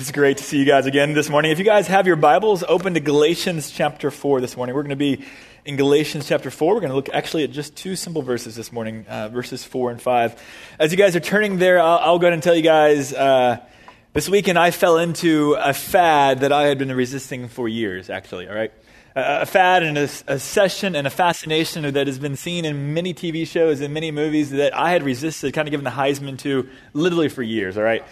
It's great to see you guys again this morning. If you guys have your Bibles, open to Galatians chapter 4 this morning. We're going to be in Galatians chapter 4. We're going to look actually at just two simple verses this morning, uh, verses 4 and 5. As you guys are turning there, I'll, I'll go ahead and tell you guys uh, this weekend I fell into a fad that I had been resisting for years, actually, all right? A, fad and a, a session and a fascination that has been seen in many TV shows and many movies that I had resisted, kind of given the Heisman to literally for years, all right?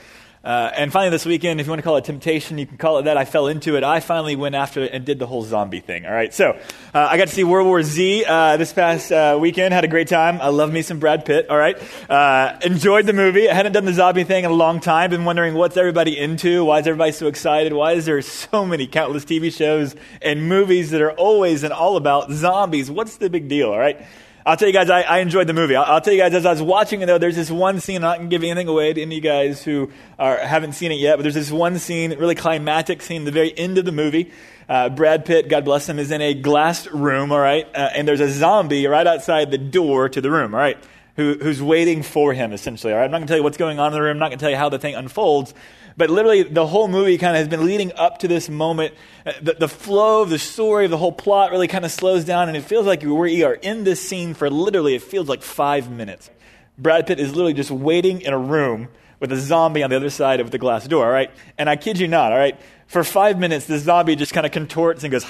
Uh, and finally, this weekend, if you want to call it temptation, you can call it that. I fell into it. I finally went after it and did the whole zombie thing. All right. So uh, I got to see World War Z uh, this past uh, weekend. Had a great time. I love me some Brad Pitt. All right. Uh, enjoyed the movie. I hadn't done the zombie thing in a long time. Been wondering what's everybody into. Why is everybody so excited? Why is there so many countless TV shows and movies that are always and all about zombies? What's the big deal? All right. I'll tell you guys, I, I enjoyed the movie. I'll, I'll, tell you guys, as I was watching it, though, there's this one scene. I'm not going to give anything away to any of you guys who are, haven't seen it yet, but there's this one scene, really climactic scene, the very end of the movie. Uh, Brad Pitt, God bless him, is in a glass room, all right? Uh, and there's a zombie right outside the door to the room, all right? Who, who's waiting for him, essentially, all right? I'm not going to tell you what's going on in the room. I'm not going to tell you how the thing unfolds. But literally, the whole movie kind of has been leading up to this moment. Uh, the, the flow of the story, of the whole plot really kind of slows down, and it feels like we are in this scene for literally, it feels like five minutes. Brad Pitt is literally just waiting in a room with a zombie on the other side of the glass door, all right? And I kid you not, all right? For five minutes, the zombie just kind of contorts and goes,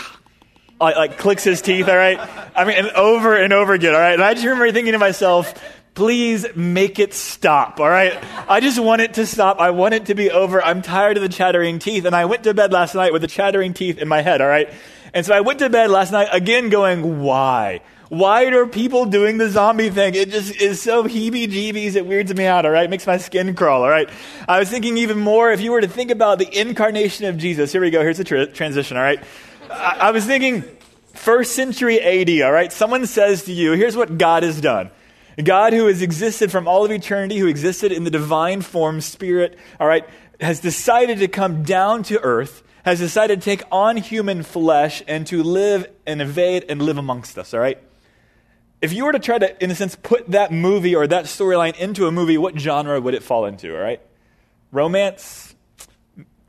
like, like clicks his teeth, all right? I mean, and over and over again, all right? And I just remember thinking to myself, please make it stop, all right? I just want it to stop. I want it to be over. I'm tired of the chattering teeth. And I went to bed last night with the chattering teeth in my head, all right? And so I went to bed last night again going, why? Why are people doing the zombie thing? It just is so heebie jeebies. It weirds me out, all right? It makes my skin crawl, all right? I was thinking even more if you were to think about the incarnation of Jesus. Here we go. Here's the tra- transition, all right? I, I was thinking first century AD, all right? Someone says to you, here's what God has done. God, who has existed from all of eternity, who existed in the divine form, spirit, all right, has decided to come down to earth, has decided to take on human flesh and to live and evade and live amongst us, all right? If you were to try to, in a sense, put that movie or that storyline into a movie, what genre would it fall into, all right? Romance?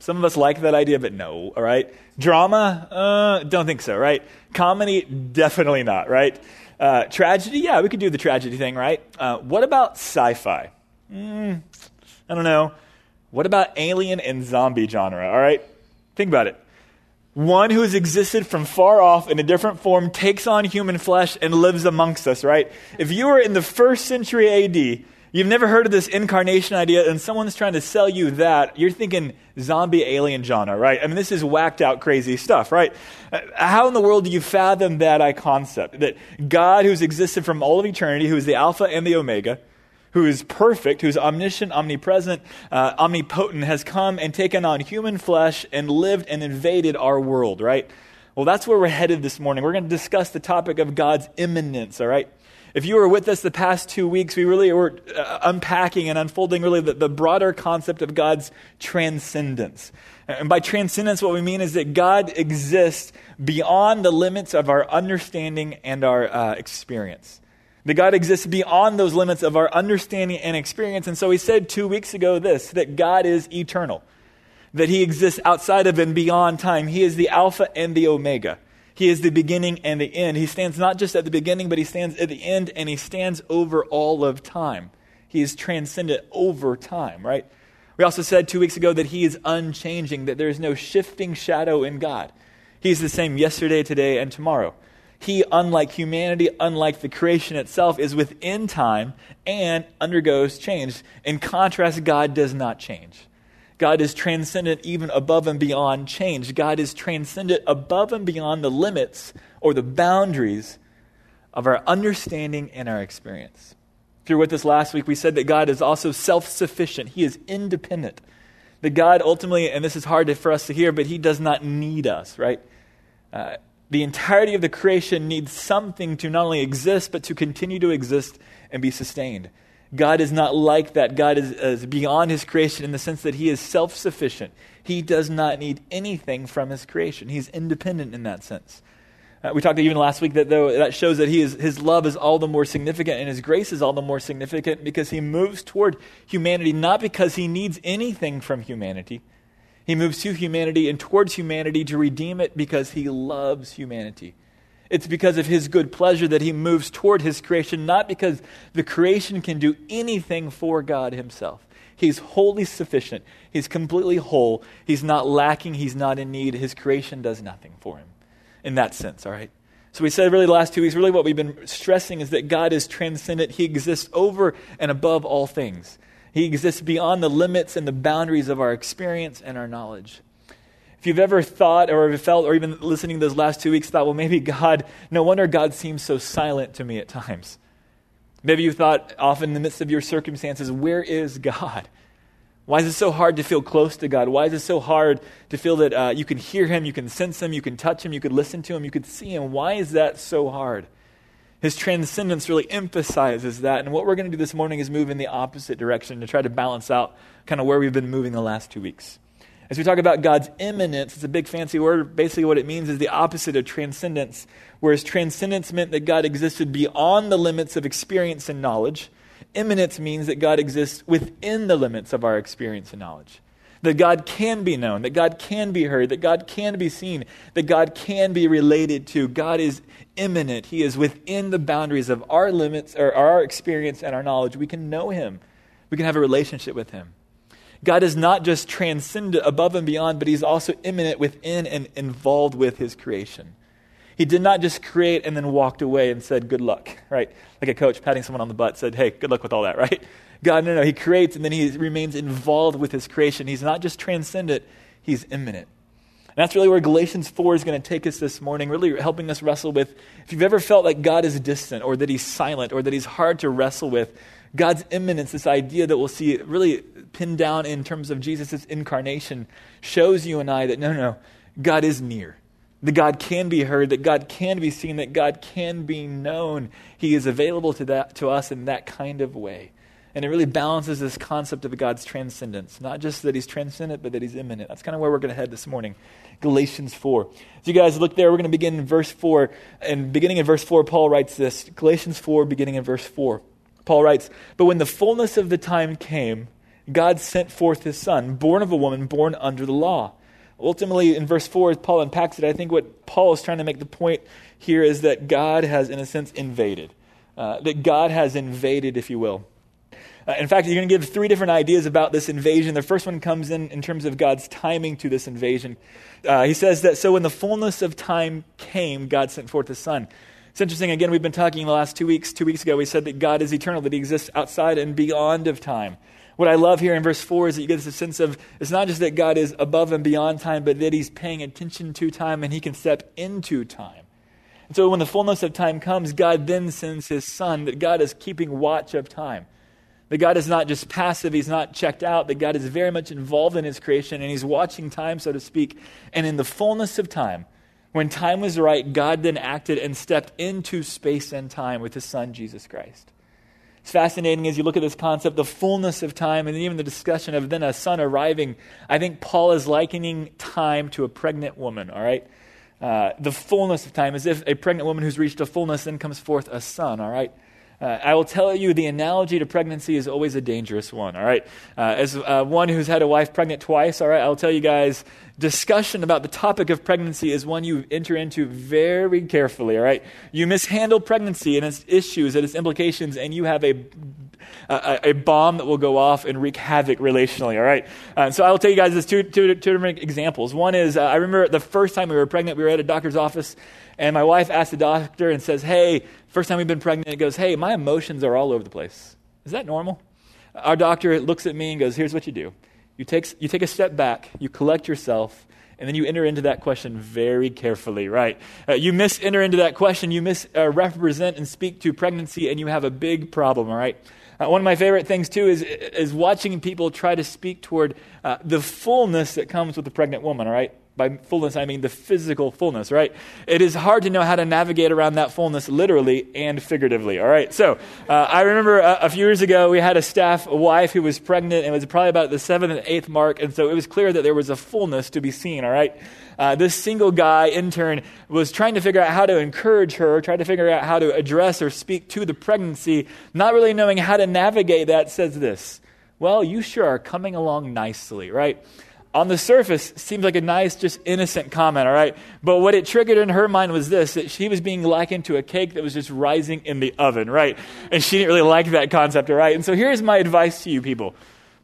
Some of us like that idea, but no, all right? Drama? Uh, don't think so, right? Comedy? Definitely not, right? Uh, tragedy, yeah, we could do the tragedy thing, right? Uh, what about sci fi? Mm, I don't know. What about alien and zombie genre, all right? Think about it. One who has existed from far off in a different form takes on human flesh and lives amongst us, right? If you were in the first century AD, You've never heard of this incarnation idea, and someone's trying to sell you that. You're thinking zombie alien genre, right? I mean, this is whacked out crazy stuff, right? Uh, how in the world do you fathom that I concept? That God, who's existed from all of eternity, who is the Alpha and the Omega, who is perfect, who's omniscient, omnipresent, uh, omnipotent, has come and taken on human flesh and lived and invaded our world, right? Well, that's where we're headed this morning. We're going to discuss the topic of God's immanence, all right? If you were with us the past two weeks, we really were uh, unpacking and unfolding really the, the broader concept of God's transcendence. And by transcendence, what we mean is that God exists beyond the limits of our understanding and our uh, experience. That God exists beyond those limits of our understanding and experience. And so we said two weeks ago this that God is eternal, that He exists outside of and beyond time. He is the Alpha and the Omega. He is the beginning and the end. He stands not just at the beginning, but he stands at the end and he stands over all of time. He is transcendent over time, right? We also said two weeks ago that he is unchanging, that there is no shifting shadow in God. He's the same yesterday, today, and tomorrow. He, unlike humanity, unlike the creation itself, is within time and undergoes change. In contrast, God does not change. God is transcendent even above and beyond change. God is transcendent above and beyond the limits or the boundaries of our understanding and our experience. If you're with us last week, we said that God is also self sufficient, He is independent. That God ultimately, and this is hard for us to hear, but He does not need us, right? Uh, the entirety of the creation needs something to not only exist, but to continue to exist and be sustained. God is not like that. God is, is beyond his creation in the sense that he is self sufficient. He does not need anything from his creation, he's independent in that sense. Uh, we talked even last week that though that shows that he is, his love is all the more significant and his grace is all the more significant because he moves toward humanity not because he needs anything from humanity. He moves to humanity and towards humanity to redeem it because he loves humanity. It's because of his good pleasure that he moves toward his creation, not because the creation can do anything for God himself. He's wholly sufficient. He's completely whole. He's not lacking. He's not in need. His creation does nothing for him in that sense, all right? So we said really the last two weeks, really what we've been stressing is that God is transcendent. He exists over and above all things. He exists beyond the limits and the boundaries of our experience and our knowledge. If you've ever thought or felt, or even listening those last two weeks, thought, well, maybe God, no wonder God seems so silent to me at times. Maybe you thought often in the midst of your circumstances, where is God? Why is it so hard to feel close to God? Why is it so hard to feel that uh, you can hear Him, you can sense Him, you can touch Him, you could listen to Him, you could see Him? Why is that so hard? His transcendence really emphasizes that. And what we're going to do this morning is move in the opposite direction to try to balance out kind of where we've been moving the last two weeks. As we talk about God's immanence, it's a big fancy word. Basically, what it means is the opposite of transcendence. Whereas transcendence meant that God existed beyond the limits of experience and knowledge, immanence means that God exists within the limits of our experience and knowledge that God can be known, that God can be heard, that God can be seen, that God can be related to. God is immanent. He is within the boundaries of our limits or our experience and our knowledge. We can know him. We can have a relationship with him. God is not just transcendent above and beyond, but he's also immanent within and involved with his creation. He did not just create and then walked away and said, Good luck, right? Like a coach patting someone on the butt said, Hey, good luck with all that, right? God, no, no, he creates and then he remains involved with his creation. He's not just transcendent, he's immanent. And that's really where Galatians 4 is going to take us this morning, really helping us wrestle with if you've ever felt like God is distant or that he's silent or that he's hard to wrestle with, God's immanence, this idea that we'll see really pinned down in terms of Jesus' incarnation, shows you and I that no, no, God is near. That God can be heard, that God can be seen, that God can be known. He is available to, that, to us in that kind of way. And it really balances this concept of God's transcendence. Not just that he's transcendent, but that he's immanent. That's kind of where we're going to head this morning. Galatians 4. So you guys look there, we're going to begin in verse 4. And beginning in verse 4, Paul writes this Galatians 4, beginning in verse 4. Paul writes, But when the fullness of the time came, God sent forth his son, born of a woman, born under the law. Ultimately, in verse 4, as Paul unpacks it, I think what Paul is trying to make the point here is that God has, in a sense, invaded. Uh, that God has invaded, if you will. Uh, in fact, you're going to give three different ideas about this invasion. The first one comes in in terms of God's timing to this invasion. Uh, he says that so when the fullness of time came, God sent forth his son. It's interesting, again, we've been talking the last two weeks. Two weeks ago, we said that God is eternal, that he exists outside and beyond of time. What I love here in verse 4 is that you get this sense of it's not just that God is above and beyond time, but that he's paying attention to time and he can step into time. And so when the fullness of time comes, God then sends his son, that God is keeping watch of time. That God is not just passive, He's not checked out, that God is very much involved in His creation and He's watching time, so to speak. And in the fullness of time, when time was right, God then acted and stepped into space and time with His Son, Jesus Christ. It's fascinating as you look at this concept, the fullness of time, and even the discussion of then a son arriving. I think Paul is likening time to a pregnant woman, all right? Uh, the fullness of time, as if a pregnant woman who's reached a fullness then comes forth a son, all right? Uh, I will tell you the analogy to pregnancy is always a dangerous one, all right? Uh, as uh, one who's had a wife pregnant twice, all right, I'll tell you guys discussion about the topic of pregnancy is one you enter into very carefully, all right? You mishandle pregnancy and its issues and its implications, and you have a, a, a bomb that will go off and wreak havoc relationally, all right? Uh, so I will tell you guys this two, two, two different examples. One is uh, I remember the first time we were pregnant, we were at a doctor's office, and my wife asked the doctor and says, Hey, first time we've been pregnant, it goes, Hey, my emotions are all over the place. Is that normal? Our doctor looks at me and goes, Here's what you do you take, you take a step back, you collect yourself, and then you enter into that question very carefully, right? Uh, you miss enter into that question, you misrepresent uh, and speak to pregnancy, and you have a big problem, all right? Uh, one of my favorite things, too, is, is watching people try to speak toward uh, the fullness that comes with the pregnant woman, all right? By fullness, I mean the physical fullness, right? It is hard to know how to navigate around that fullness literally and figuratively, all right? So uh, I remember a, a, few years ago, we had a staff wife who was pregnant and it was probably about the seventh and eighth mark, and so it was clear that there was a fullness to be seen, all right? Uh, this single guy intern was trying to figure out how to encourage her, trying to figure out how to address or speak to the pregnancy, not really knowing how to navigate that, says this Well, you sure are coming along nicely, right? On the surface seems like a nice, just innocent comment, all right? But what it triggered in her mind was this that she was being likened to a cake that was just rising in the oven, right? And she didn't really like that concept, all right? And so here's my advice to you people.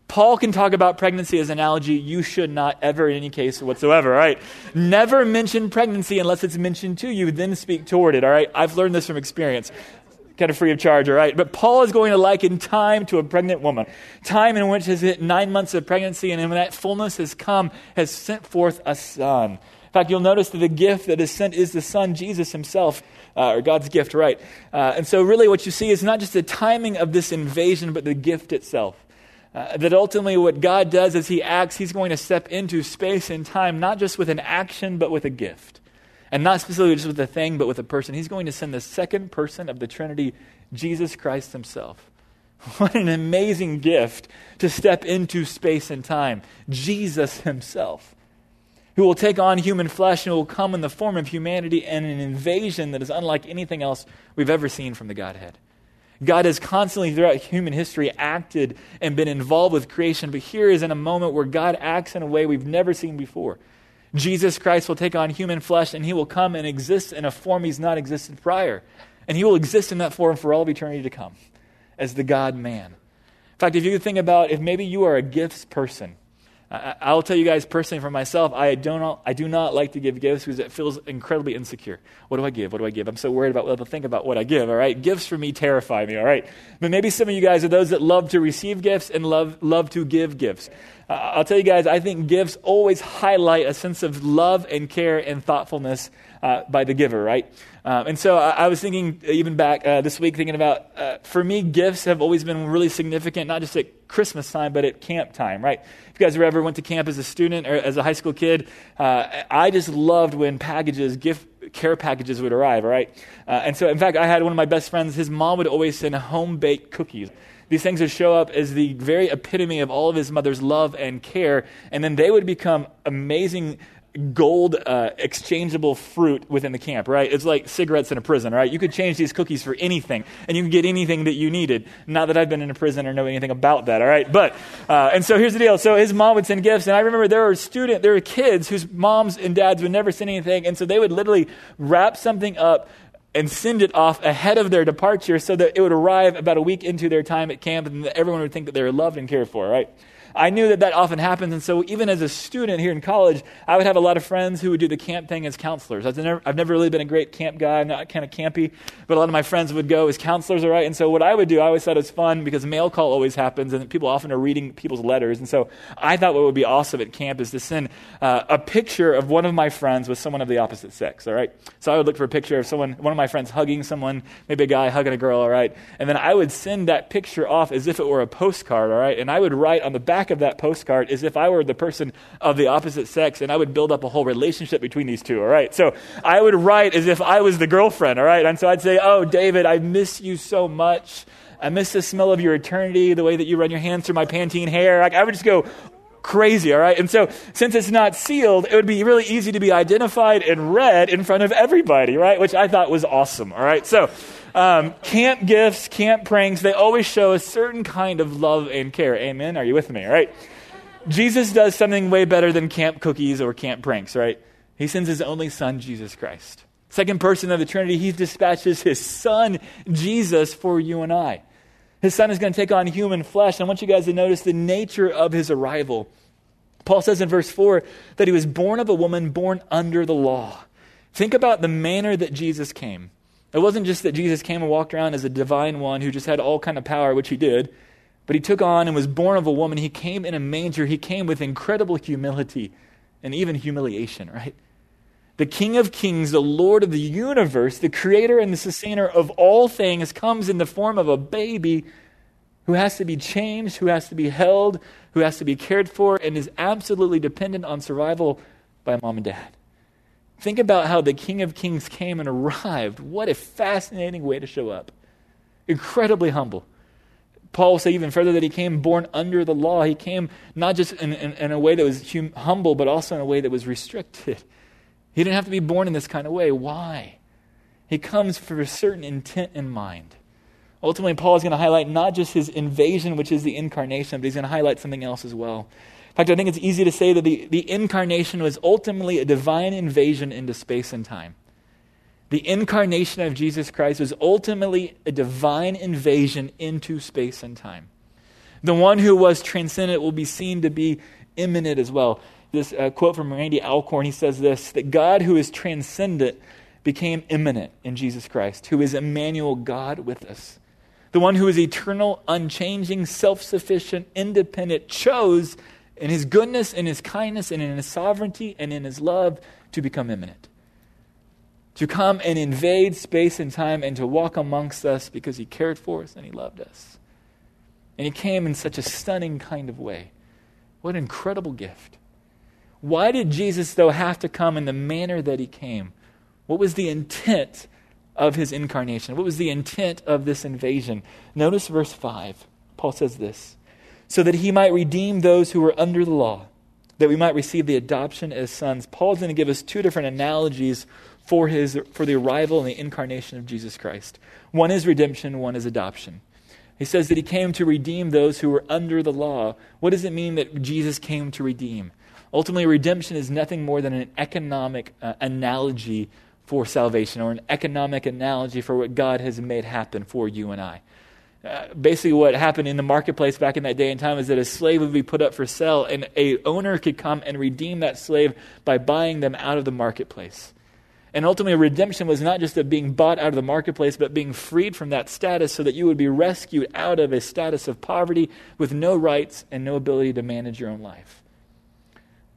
Paul can talk about pregnancy as an analogy. You should not ever, in any case whatsoever, all right? Never mention pregnancy unless it's mentioned to you, then speak toward it, all right? I've learned this from experience kind of free of charge, all right? But Paul is going to liken time to a pregnant woman. Time in which has hit nine months of pregnancy, and when that fullness has come, has sent forth a son. In fact, you'll notice that the gift that is sent is the Son, Jesus himself, uh, or God's gift, right? Uh, and so, really, what you see is not just the timing of this invasion, but the gift itself. Uh, that ultimately, what God does as He acts, He's going to step into space and time, not just with an action, but with a gift. And not specifically just with a thing, but with a person. He's going to send the second person of the Trinity, Jesus Christ himself. What an amazing gift to step into space and time. Jesus himself, who will take on human flesh and will come in the form of humanity and an invasion that is unlike anything else we've ever seen from the Godhead. God has constantly, throughout human history, acted and been involved with creation, but here is in a moment where God acts in a way we've never seen before. Jesus Christ will take on human flesh and he will come and exist in a form he's not existed prior. And he will exist in that form for all of eternity to come as the God man. In fact, if you think about if maybe you are a gifts person, I, will tell you guys personally for myself, I, don't, I do not like to give gifts because it feels incredibly insecure. What do I give? What do I give? I'm so worried about what they'll think about what I give, all right? Gifts for me terrify me, all right? But maybe some of you guys are those that love to receive gifts and love, love to give gifts. Uh, I'll tell you guys, I think gifts always highlight a sense of love and care and thoughtfulness uh, by the giver, right? Um, and so I, I, was thinking, even back uh, this week, thinking about, uh, for me, gifts have always been really significant, not just at Christmas time, but at camp time, right? If you guys ever went to camp as a student or as a high school kid, uh, I just loved when packages, gift care packages would arrive, right? And so, in fact, I had one of my best friends, his mom would always send home baked cookies. These things would show up as the very epitome of all of his mother's love and care, and then they would become amazing gold uh, exchangeable fruit within the camp, right? It's like cigarettes in a prison, right? You could change these cookies for anything, and you can get anything that you needed. Not that I've been in a prison or know anything about that, all right? But, uh, and so here's the deal. So his mom would send gifts, and I remember there were student, there were kids whose moms and dads would never send anything, and so they would literally wrap something up and send it off ahead of their departure so that it would arrive about a week into their time at camp and everyone would think that they were loved and cared for, right? I knew that that often happens. And so, even as a student here in college, I would have a lot of friends who would do the camp thing as counselors. I've never, I've never really been a great camp guy. I'm not kind of campy, but a lot of my friends would go as counselors, all right? And so, what I would do, I always thought it was fun because mail call always happens, and people often are reading people's letters. And so, I thought what would be awesome at camp is to send uh, a picture of one of my friends with someone of the opposite sex, all right? So, I would look for a picture of someone, one of my friends hugging someone, maybe a guy hugging a girl, all right? And then I would send that picture off as if it were a postcard, all right? And I would write on the back of that postcard, is if I were the person of the opposite sex and I would build up a whole relationship between these two, all right? So I would write as if I was the girlfriend, all right? And so I'd say, Oh, David, I miss you so much. I miss the smell of your eternity, the way that you run your hands through my Pantene hair. I would just go crazy, all right? And so, since it's not sealed, it would be really easy to be identified and read in front of everybody, right? Which I thought was awesome, all right? So, um, camp gifts, camp pranks, they always show a certain kind of love and care. Amen? Are you with me, all right? Jesus does something way better than camp cookies or camp pranks, right? He sends his only son, Jesus Christ. Second person of the Trinity, he dispatches his son, Jesus, for you and I. His son is going to take on human flesh. I want you guys to notice the nature of his arrival. Paul says in verse 4 that he was born of a woman born under the law. Think about the manner that Jesus came. It wasn't just that Jesus came and walked around as a divine one who just had all kind of power, which he did. But he took on and was born of a woman. He came in a manger. He came with incredible humility and even humiliation, right? The King of Kings, the Lord of the universe, the creator and the sustainer of all things, comes in the form of a baby who has to be changed, who has to be held, who has to be cared for, and is absolutely dependent on survival by mom and dad. Think about how the King of Kings came and arrived. What a fascinating way to show up. Incredibly humble Paul will say even further that he came born under the law. He came not just in, in, in a way that was hum, humble, but also in a way that was restricted. He didn't have to be born in this kind of way. Why? He comes for a certain intent in mind. Ultimately, Paul is going to highlight not just his invasion, which is the incarnation, but he's going to highlight something else as well. In fact, I think it's easy to say that the, the incarnation was ultimately a divine invasion into space and time. The incarnation of Jesus Christ was ultimately a divine invasion into space and time. The one who was transcendent will be seen to be immanent as well. This uh, quote from Randy Alcorn, he says this that God who is transcendent became immanent in Jesus Christ, who is Emmanuel, God with us. The one who is eternal, unchanging, self sufficient, independent, chose in his goodness, in his kindness, and in his sovereignty, and in his love to become immanent. To come and invade space and time and to walk amongst us because he cared for us and he loved us. And he came in such a stunning kind of way. What an incredible gift. Why did Jesus, though, have to come in the manner that he came? What was the intent of his incarnation? What was the intent of this invasion? Notice verse 5. Paul says this so that he might redeem those who were under the law, that we might receive the adoption as sons. Paul's going to give us two different analogies for, his, for the arrival and the incarnation of Jesus Christ. One is redemption, one is adoption. He says that he came to redeem those who were under the law. What does it mean that Jesus came to redeem? Ultimately, redemption is nothing more than an economic uh, analogy for salvation or an economic analogy for what God has made happen for you and I. Uh, basically, what happened in the marketplace back in that day and time is that a slave would be put up for sale, and a owner could come and redeem that slave by buying them out of the marketplace. And ultimately, redemption was not just of being bought out of the marketplace, but being freed from that status so that you would be rescued out of a status of poverty with no rights and no ability to manage your own life.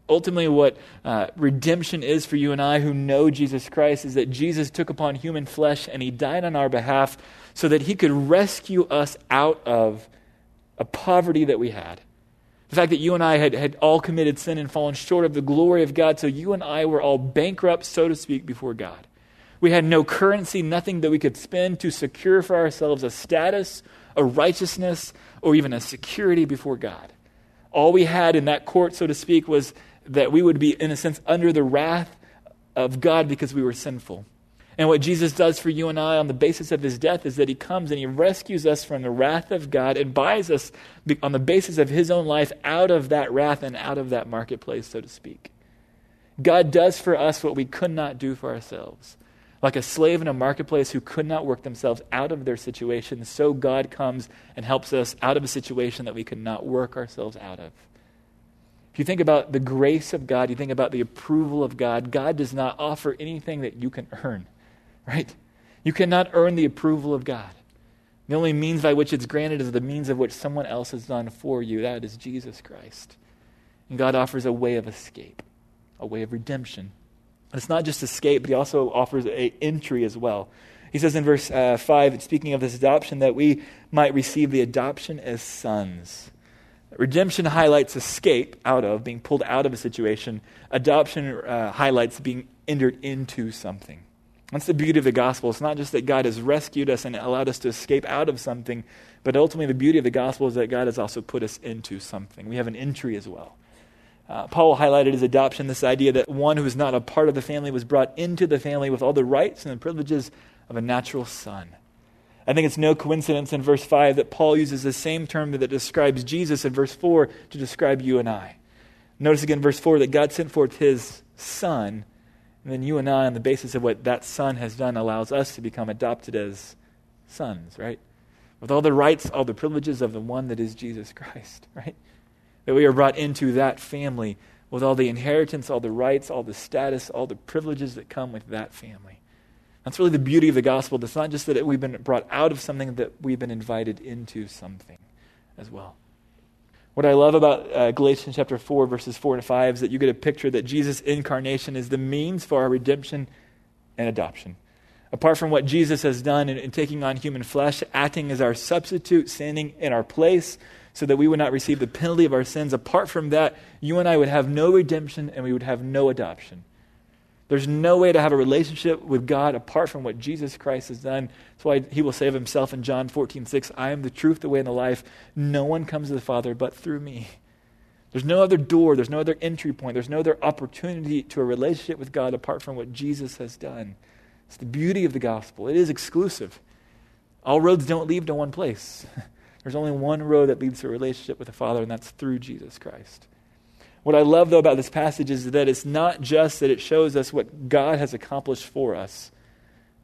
Ultimately, what uh, redemption is for you and I who know Jesus Christ is that Jesus took upon human flesh and he died on our behalf so that he could rescue us out of a poverty that we had. The fact that you and I had, had all committed sin and fallen short of the glory of God, so you and I were all bankrupt, so to speak, before God. We had no currency, nothing that we could spend to secure for ourselves a status, a righteousness, or even a security before God. All we had in that court, so to speak, was that we would be, in a sense, under the wrath of God because we were sinful. And what Jesus does for you and I on the basis of his death is that he comes and he rescues us from the wrath of God and buys us on the basis of his own life out of that wrath and out of that marketplace, so to speak. God does for us what we could not do for ourselves. Like a slave in a marketplace who could not work themselves out of their situation, so God comes and helps us out of a situation that we could not work ourselves out of. If you think about the grace of God, you think about the approval of God, God does not offer anything that you can earn, right? You cannot earn the approval of God. The only means by which it's granted is the means of which someone else has done for you. That is Jesus Christ. And God offers a way of escape, a way of redemption. And it's not just escape, but He also offers a entry as well. He says in verse uh, 5, speaking of this adoption, that we might receive the adoption as sons. Redemption highlights escape out of, being pulled out of a situation. Adoption uh, highlights being entered into something. That's the beauty of the gospel. It's not just that God has rescued us and allowed us to escape out of something, but ultimately the beauty of the gospel is that God has also put us into something. We have an entry as well. Uh, Paul highlighted his adoption this idea that one who is not a part of the family was brought into the family with all the rights and the privileges of a natural son. I think it's no coincidence in verse 5 that Paul uses the same term that describes Jesus in verse 4 to describe you and I. Notice again, verse 4, that God sent forth his Son, and then you and I, on the basis of what that Son has done, allows us to become adopted as sons, right? With all the rights, all the privileges of the one that is Jesus Christ, right? That we are brought into that family with all the inheritance, all the rights, all the status, all the privileges that come with that family. That's really the beauty of the gospel. It's not just that we've been brought out of something, that we've been invited into something as well. What I love about uh, Galatians chapter 4, verses 4 and 5 is that you get a picture that Jesus' incarnation is the means for our redemption and adoption. Apart from what Jesus has done in, in taking on human flesh, acting as our substitute, standing in our place, so that we would not receive the penalty of our sins, apart from that, you and I would have no redemption and we would have no adoption. There's no way to have a relationship with God apart from what Jesus Christ has done. That's why he will say of himself in John 14, 6, I am the truth, the way, and the life. No one comes to the Father but through me. There's no other door, there's no other entry point, there's no other opportunity to a relationship with God apart from what Jesus has done. It's the beauty of the gospel. It is exclusive. All roads don't lead to one place. There's only one road that leads to a relationship with the Father, and that's through Jesus Christ. What I love, though, about this passage is that it's not just that it shows us what God has accomplished for us,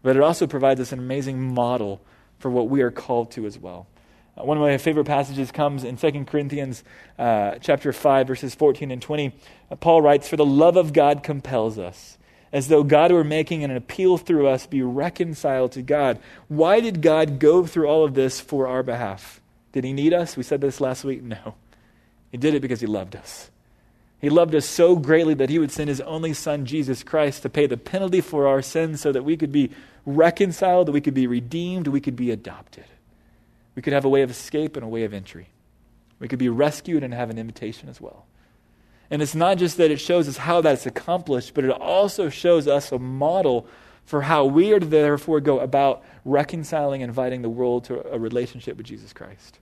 but it also provides us an amazing model for what we are called to as well. Uh, one of my favorite passages comes in 2 Corinthians uh, chapter 5, verses 14 and 20. Uh, Paul writes, For the love of God compels us, as though God were making an appeal through us, be reconciled to God. Why did God go through all of this for our behalf? Did he need us? We said this last week. No. He did it because he loved us. He loved us so greatly that he would send his only son, Jesus Christ, to pay the penalty for our sins so that we could be reconciled, that we could be redeemed, we could be adopted. We could have a way of escape and a way of entry. We could be rescued and have an invitation as well. And it's not just that it shows us how that's accomplished, but it also shows us a model for how we are to therefore go about reconciling and inviting the world to a relationship with Jesus Christ.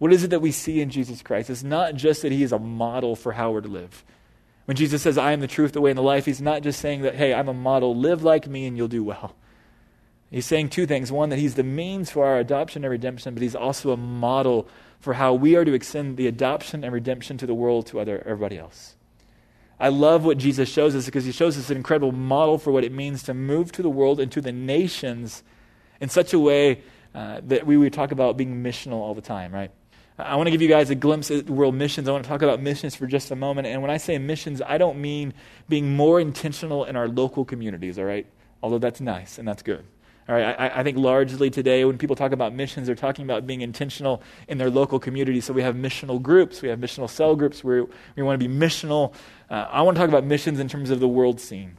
What is it that we see in Jesus Christ? It's not just that he is a model for how we're to live. When Jesus says, I am the truth, the way, and the life, he's not just saying that, hey, I'm a model, live like me and you'll do well. He's saying two things. One, that he's the means for our adoption and redemption, but he's also a model for how we are to extend the adoption and redemption to the world, to other, everybody else. I love what Jesus shows us because he shows us an incredible model for what it means to move to the world and to the nations in such a way uh, that we would talk about being missional all the time, right? I want to give you guys a glimpse at world missions. I want to talk about missions for just a moment. And when I say missions, I don't mean being more intentional in our local communities, all right? Although that's nice and that's good. All right, I, I, think largely today, when people talk about missions, they're talking about being intentional in their local community. So we have missional groups, we have missional cell groups where we want to be missional. Uh, I want to talk about missions in terms of the world scene.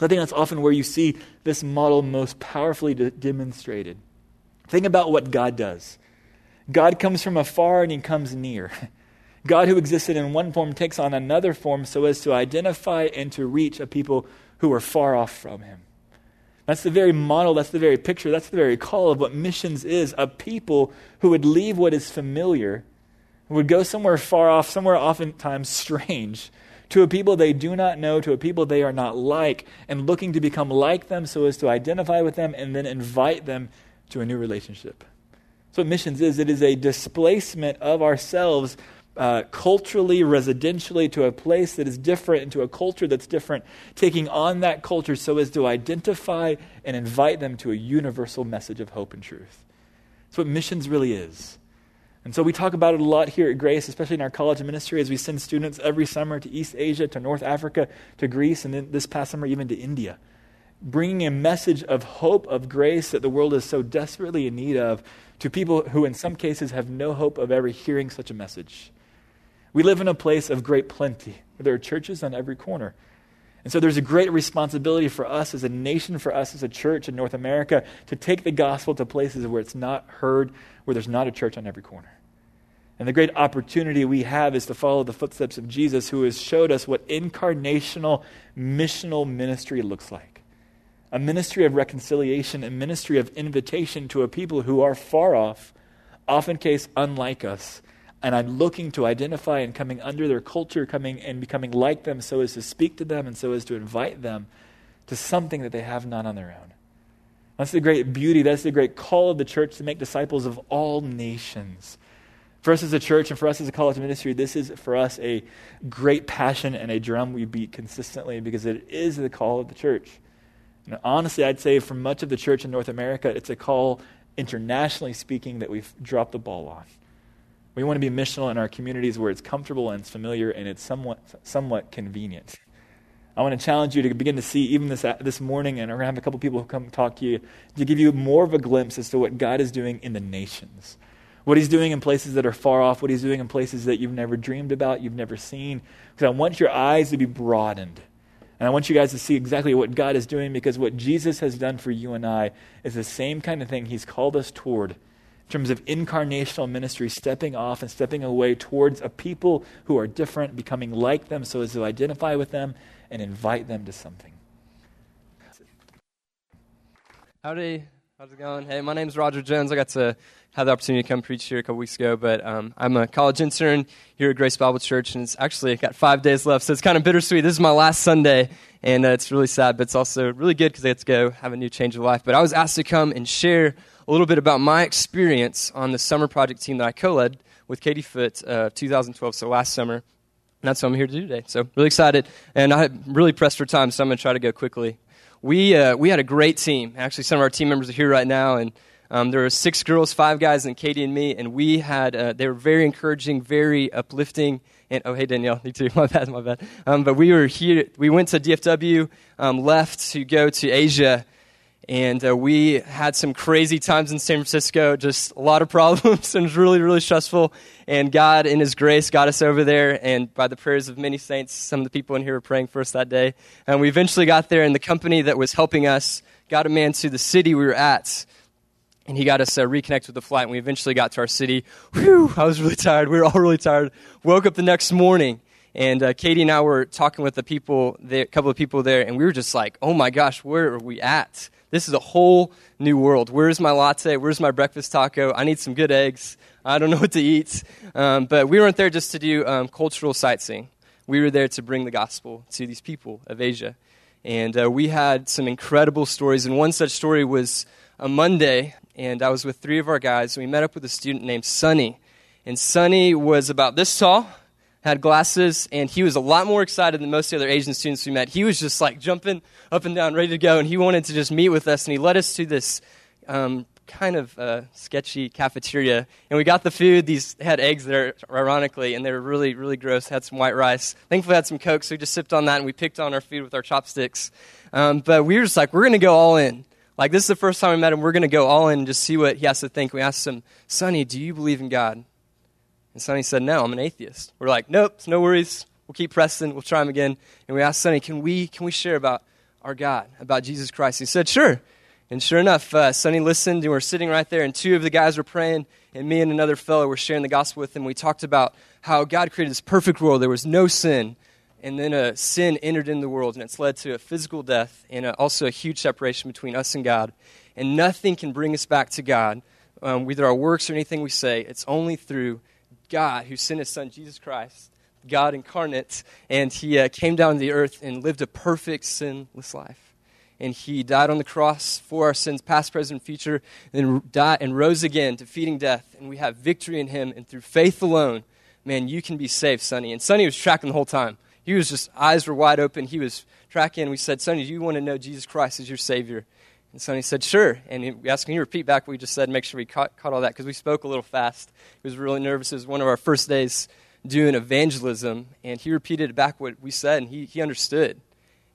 I think that's often where you see this model most powerfully de- demonstrated. Think about what God does. God comes from afar and he comes near. God, who existed in one form, takes on another form so as to identify and to reach a people who are far off from him. That's the very model, that's the very picture, that's the very call of what missions is a people who would leave what is familiar, would go somewhere far off, somewhere oftentimes strange, to a people they do not know, to a people they are not like, and looking to become like them so as to identify with them and then invite them to a new relationship. That's what missions is it is a displacement of ourselves uh, culturally, residentially, to a place that is different, into a culture that's different, taking on that culture so as to identify and invite them to a universal message of hope and truth. That's what missions really is. And so we talk about it a lot here at Grace, especially in our college ministry, as we send students every summer to East Asia, to North Africa, to Greece, and then this past summer even to India bringing a message of hope, of grace that the world is so desperately in need of to people who, in some cases, have no hope of ever hearing such a message. We live in a place of great plenty there are churches on every corner. And so there's a great responsibility for us as a nation, for us as a church in North America, to take the gospel to places where it's not heard, where there's not a church on every corner. And the great opportunity we have is to follow the footsteps of Jesus, who has showed us what incarnational, missional ministry looks like a ministry of reconciliation, a ministry of invitation to a people who are far off, often case unlike us. And I'm looking to identify and coming under their culture, coming and becoming like them so as to speak to them and so as to invite them to something that they have not on their own. That's the great beauty. That's the great call of the church to make disciples of all nations. For us as a church and for us as a college ministry, this is for us a great passion and a drum we beat consistently because it is the call of the church. Honestly, I'd say for much of the church in North America, it's a call, internationally speaking, that we've dropped the ball on. We want to be missional in our communities where it's comfortable and it's familiar and it's somewhat, somewhat convenient. I want to challenge you to begin to see, even this, this morning, and we're going to have a couple people who come talk to you, to give you more of a glimpse as to what God is doing in the nations. What He's doing in places that are far off, what He's doing in places that you've never dreamed about, you've never seen. Because I want your eyes to be broadened and I want you guys to see exactly what God is doing because what Jesus has done for you and I is the same kind of thing He's called us toward in terms of incarnational ministry, stepping off and stepping away towards a people who are different, becoming like them so as to identify with them and invite them to something. Howdy. How's it going? Hey, my name's Roger Jones. I got to had the opportunity to come preach here a couple weeks ago, but um, I'm a college intern here at Grace Bible Church, and it's actually got five days left, so it's kind of bittersweet. This is my last Sunday, and uh, it's really sad, but it's also really good because I get to go have a new change of life. But I was asked to come and share a little bit about my experience on the summer project team that I co-led with Katie Foote, uh, 2012, so last summer. that's what I'm here to do today. So really excited, and I really pressed for time, so I'm going to try to go quickly. We uh, we had a great team. Actually, some of our team members are here right now, and um, there were six girls, five guys, and Katie and me, and we had uh, they were very encouraging, very uplifting. And oh, hey Danielle, me too. My bad, my bad. Um, but we were here. We went to DFW, um, left to go to Asia, and uh, we had some crazy times in San Francisco, just a lot of problems, and it was really, really stressful. And God, in His grace, got us over there. And by the prayers of many saints, some of the people in here were praying for us that day. And we eventually got there, and the company that was helping us got a man to the city we were at. And he got us uh, reconnected with the flight, and we eventually got to our city. Whew, I was really tired. We were all really tired. Woke up the next morning, and uh, Katie and I were talking with the people, there, a couple of people there, and we were just like, oh my gosh, where are we at? This is a whole new world. Where's my latte? Where's my breakfast taco? I need some good eggs. I don't know what to eat. Um, but we weren't there just to do um, cultural sightseeing. We were there to bring the gospel to these people of Asia. And uh, we had some incredible stories. And one such story was a Monday, and I was with three of our guys, and we met up with a student named Sonny. And Sonny was about this tall, had glasses, and he was a lot more excited than most of the other Asian students we met. He was just like jumping up and down, ready to go, and he wanted to just meet with us. And he led us to this um, kind of uh, sketchy cafeteria, and we got the food. These had eggs there, ironically, and they were really, really gross. Had some white rice. Thankfully, had some Coke, so we just sipped on that, and we picked on our food with our chopsticks. Um, but we were just like, we're going to go all in. Like, this is the first time we met him. We're going to go all in and just see what he has to think. We asked him, Sonny, do you believe in God? And Sonny said, No, I'm an atheist. We're like, Nope, no worries. We'll keep pressing. We'll try him again. And we asked Sonny, Can we, can we share about our God, about Jesus Christ? He said, Sure. And sure enough, uh, Sonny listened, and we are sitting right there, and two of the guys were praying, and me and another fellow were sharing the gospel with him. We talked about how God created this perfect world. There was no sin, and then a sin entered in the world, and it's led to a physical death and also a huge separation between us and God. And nothing can bring us back to God, um, whether our works or anything we say. It's only through God who sent his son, Jesus Christ, God incarnate, and he uh, came down to the earth and lived a perfect, sinless life. And he died on the cross for our sins, past, present, future, and died and rose again, defeating death. And we have victory in him. And through faith alone, man, you can be saved, Sonny. And Sonny was tracking the whole time. He was just, eyes were wide open. He was tracking. We said, Sonny, do you want to know Jesus Christ as your Savior? And Sonny said, sure. And we asked, can you repeat back what we just said? Make sure we caught, caught all that because we spoke a little fast. He was really nervous. It was one of our first days doing evangelism. And he repeated back what we said, and he, he understood.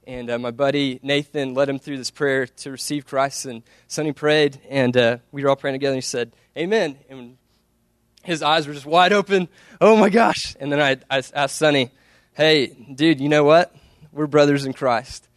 And uh, my buddy Nathan led him through this prayer to receive Christ. And Sonny prayed, and uh, we were all praying together. And he said, Amen. And his eyes were just wide open. Oh my gosh. And then I, I asked Sonny, Hey, dude, you know what? We're brothers in Christ.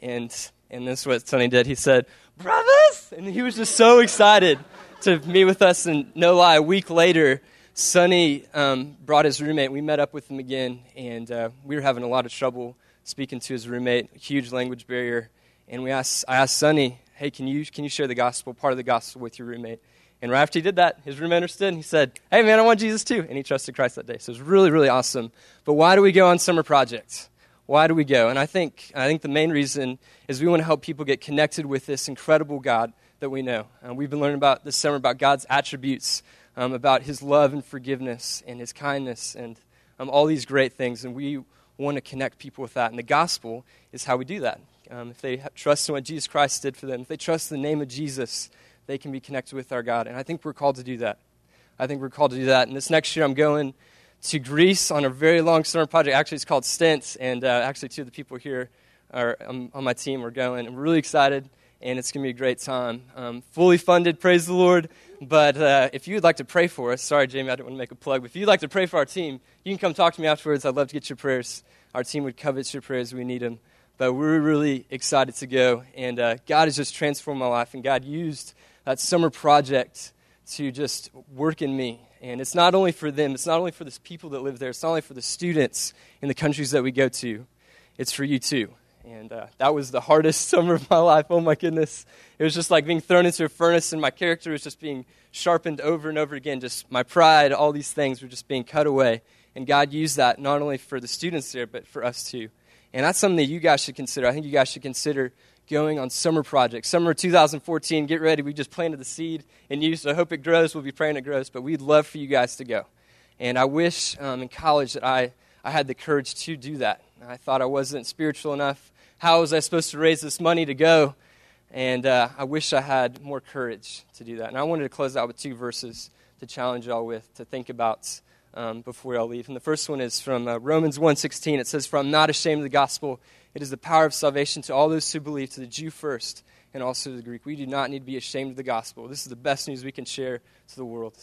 And and this is what Sonny did. He said, Brothers! And he was just so excited to meet with us. And no lie, a week later, Sonny um, brought his roommate. We met up with him again, and uh, we were having a lot of trouble speaking to his roommate, huge language barrier. And we asked, I asked Sonny, hey, can you, can you share the gospel, part of the gospel with your roommate? And right after he did that, his roommate understood, and he said, hey, man, I want Jesus too. And he trusted Christ that day. So it was really, really awesome. But why do we go on summer projects? Why do we go? And I think, I think the main reason is we want to help people get connected with this incredible God that we know. Uh, we've been learning about this summer about God's attributes, um, about his love and forgiveness and his kindness and um, all these great things. And we want to connect people with that. And the gospel is how we do that. Um, if they trust in what Jesus Christ did for them, if they trust in the name of Jesus, they can be connected with our God. And I think we're called to do that. I think we're called to do that. And this next year, I'm going to Greece on a very long summer project. Actually, it's called Stints, and uh, actually, two of the people here are um, on my team are going. I'm really excited, and it's going to be a great time. Um, fully funded, praise the Lord. But uh, if you'd like to pray for us, sorry, Jamie, I didn't want to make a plug, but if you'd like to pray for our team, you can come talk to me afterwards. I'd love to get your prayers. Our team would covet your prayers. We need them. But we're really excited to go, and uh, God has just transformed my life, and God used summer project to just work in me and it's not only for them, it's not only for the people that live there, it's not only for the students in the countries that we go to, it's for you too. And uh, that was the hardest summer of my life. Oh my goodness. It was just like being thrown into a furnace, and my character was just being sharpened over and over again. Just my pride, all these things were just being cut away. And God used that not only for the students there, but for us too. And that's something that you guys should consider. I think you guys should consider going on summer projects. Summer 2014, get ready. We just planted the seed in you, so I hope it grows. We'll be praying it grows, but we'd love for you guys to go. And I wish um, in college that I, I had the courage to do that. I thought I wasn't spiritual enough. How was I supposed to raise this money to go? And uh, I wish I had more courage to do that. And I wanted to close out with two verses to challenge y'all with, to think about um, before y'all leave. And the first one is from uh, Romans 1.16. It says, For I'm not ashamed of the gospel. It is the power of salvation to all those who believe, to the Jew first, and also to the Greek. We do not need to be ashamed of the gospel. This is the best news we can share to the world.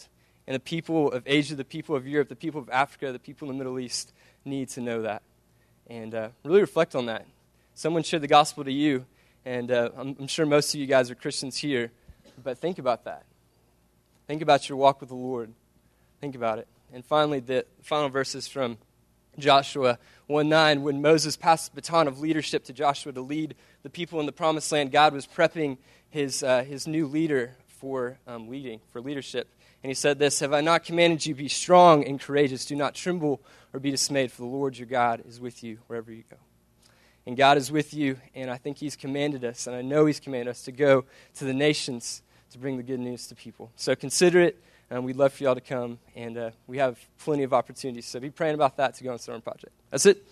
And the people of Asia, the people of Europe, the people of Africa, the people in the Middle East need to know that. And uh, really reflect on that. Someone shared the gospel to you, and uh, I'm, I'm sure most of you guys are Christians here, but think about that. Think about your walk with the Lord. Think about it. And finally, the final verses from Joshua 1 9, when Moses passed the baton of leadership to Joshua to lead the people in the promised land, God was prepping his, uh, his new leader for um, leading, for leadership. And he said this Have I not commanded you, be strong and courageous? Do not tremble or be dismayed, for the Lord your God is with you wherever you go. And God is with you, and I think He's commanded us, and I know He's commanded us to go to the nations to bring the good news to people. So consider it, and we'd love for y'all to come, and uh, we have plenty of opportunities. So be praying about that to go on Storm Project. That's it.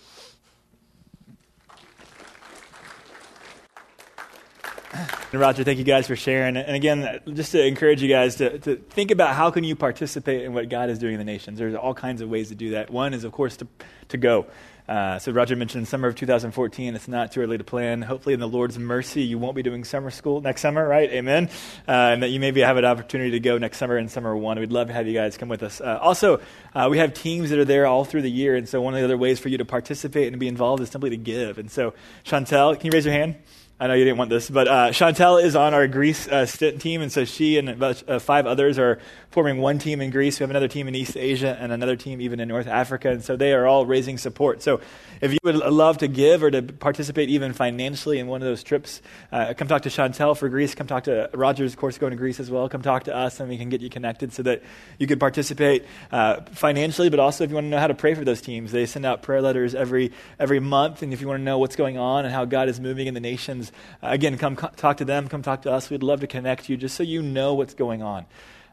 And Roger, thank you guys for sharing. And again, just to encourage you guys to, to think about how can you participate in what God is doing in the nations. There's all kinds of ways to do that. One is, of course, to, to go. Uh, so Roger mentioned summer of 2014. It's not too early to plan. Hopefully, in the Lord's mercy, you won't be doing summer school next summer, right? Amen. Uh, and that you maybe have an opportunity to go next summer in summer one. We'd love to have you guys come with us. Uh, also, uh, we have teams that are there all through the year, and so one of the other ways for you to participate and be involved is simply to give. And so, Chantel, can you raise your hand? I know you didn't want this, but uh, Chantel is on our Greece uh, team, and so she and about uh, five others are forming one team in Greece. We have another team in East Asia and another team even in North Africa, and so they are all raising support. So if you would love to give or to participate even financially in one of those trips, uh, come talk to Chantel for Greece. Come talk to Rogers, of course, going to Greece as well. Come talk to us, and we can get you connected so that you could participate uh, financially, but also if you want to know how to pray for those teams, they send out prayer letters every every month, and if you want to know what's going on and how God is moving in the nations uh, again, come co- talk to them, come talk to us. We'd love to connect you just so you know what's going on.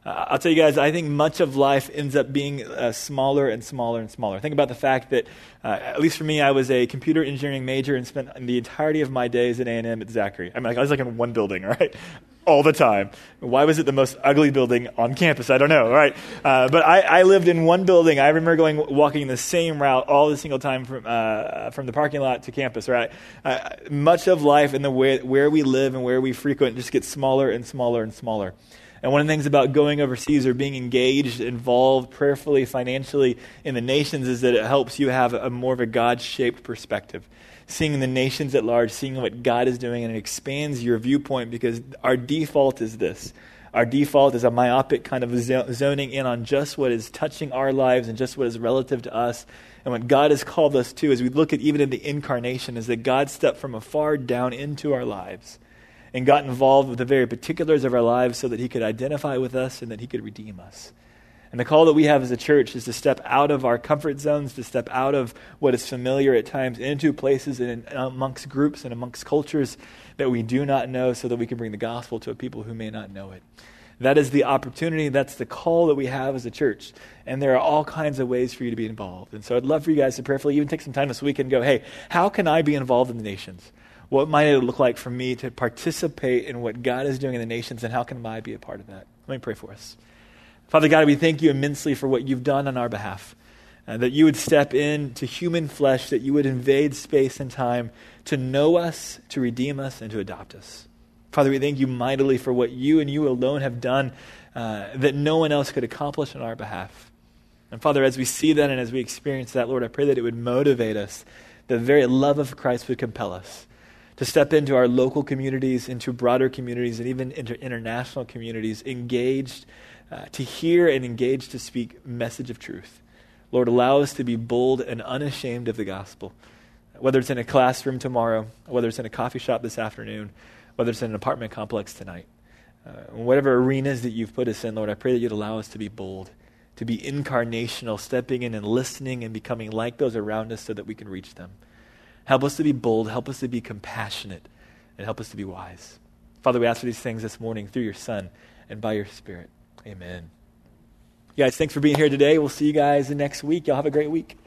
Uh, I'll tell you guys, I think much of life ends up being uh, smaller and smaller and smaller. Think about the fact that, uh, at least for me, I was a computer engineering major and spent the entirety of my days at A&M at Zachry. I mean, like, I was like in one building, right? All the time. Why was it the most ugly building on campus? I don't know, right? Uh, but I, I, lived in one building. I remember going walking the same route all the single time from, uh, from the parking lot to campus, right? Uh, much of life and the way, where we live and where we frequent just gets smaller and smaller and smaller. And one of the things about going overseas or being engaged, involved prayerfully, financially in the nations is that it helps you have a more of a God shaped perspective. Seeing the nations at large, seeing what God is doing, and it expands your viewpoint because our default is this. Our default is a myopic kind of zoning in on just what is touching our lives and just what is relative to us. And what God has called us to, as we look at even in the incarnation, is that God stepped from afar down into our lives and got involved with the very particulars of our lives so that he could identify with us and that he could redeem us. And the call that we have as a church is to step out of our comfort zones, to step out of what is familiar at times into places and amongst groups and amongst cultures that we do not know so that we can bring the gospel to people who may not know it. That is the opportunity, that's the call that we have as a church. And there are all kinds of ways for you to be involved. And so I'd love for you guys to prayerfully even take some time this week and go, hey, how can I be involved in the nations? What might it look like for me to participate in what God is doing in the nations, and how can I be a part of that? Let me pray for us. Father God, we thank you immensely for what you've done on our behalf. Uh, that you would step into human flesh, that you would invade space and time to know us, to redeem us, and to adopt us. Father, we thank you mightily for what you and you alone have done uh, that no one else could accomplish on our behalf. And Father, as we see that and as we experience that, Lord, I pray that it would motivate us, the very love of Christ would compel us to step into our local communities, into broader communities, and even into international communities, engaged uh, to hear and engage to speak message of truth. Lord, allow us to be bold and unashamed of the gospel, whether it's in a classroom tomorrow, whether it's in a coffee shop this afternoon, whether it's in an apartment complex tonight. Uh, whatever arenas that you've put us in, Lord, I pray that you'd allow us to be bold, to be incarnational, stepping in and listening and becoming like those around us so that we can reach them. Help us to be bold. Help us to be compassionate. And help us to be wise. Father, we ask for these things this morning through your Son and by your Spirit. Amen. You guys, thanks for being here today. We'll see you guys next week. Y'all have a great week.